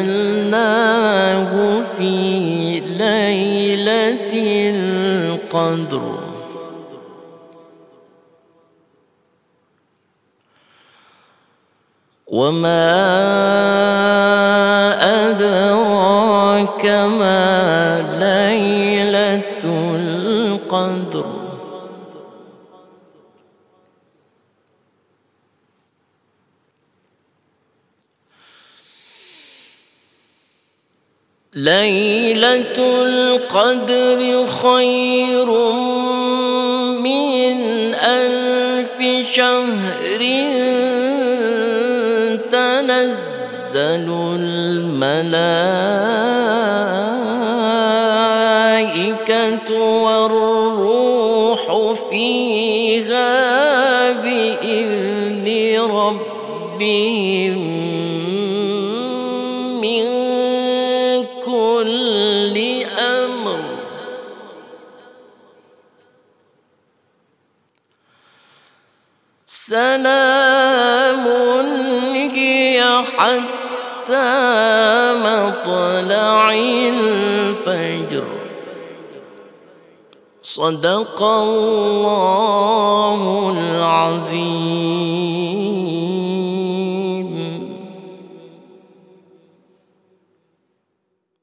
أنزلناه في ليلة القدر. وما أدراك ما ليلة القدر. ليلة القدر خير من ألف شهر تنزل الملائكة والروح فيها بإذن ربهم. سلام هي حتى مطلع الفجر. صدق الله العظيم.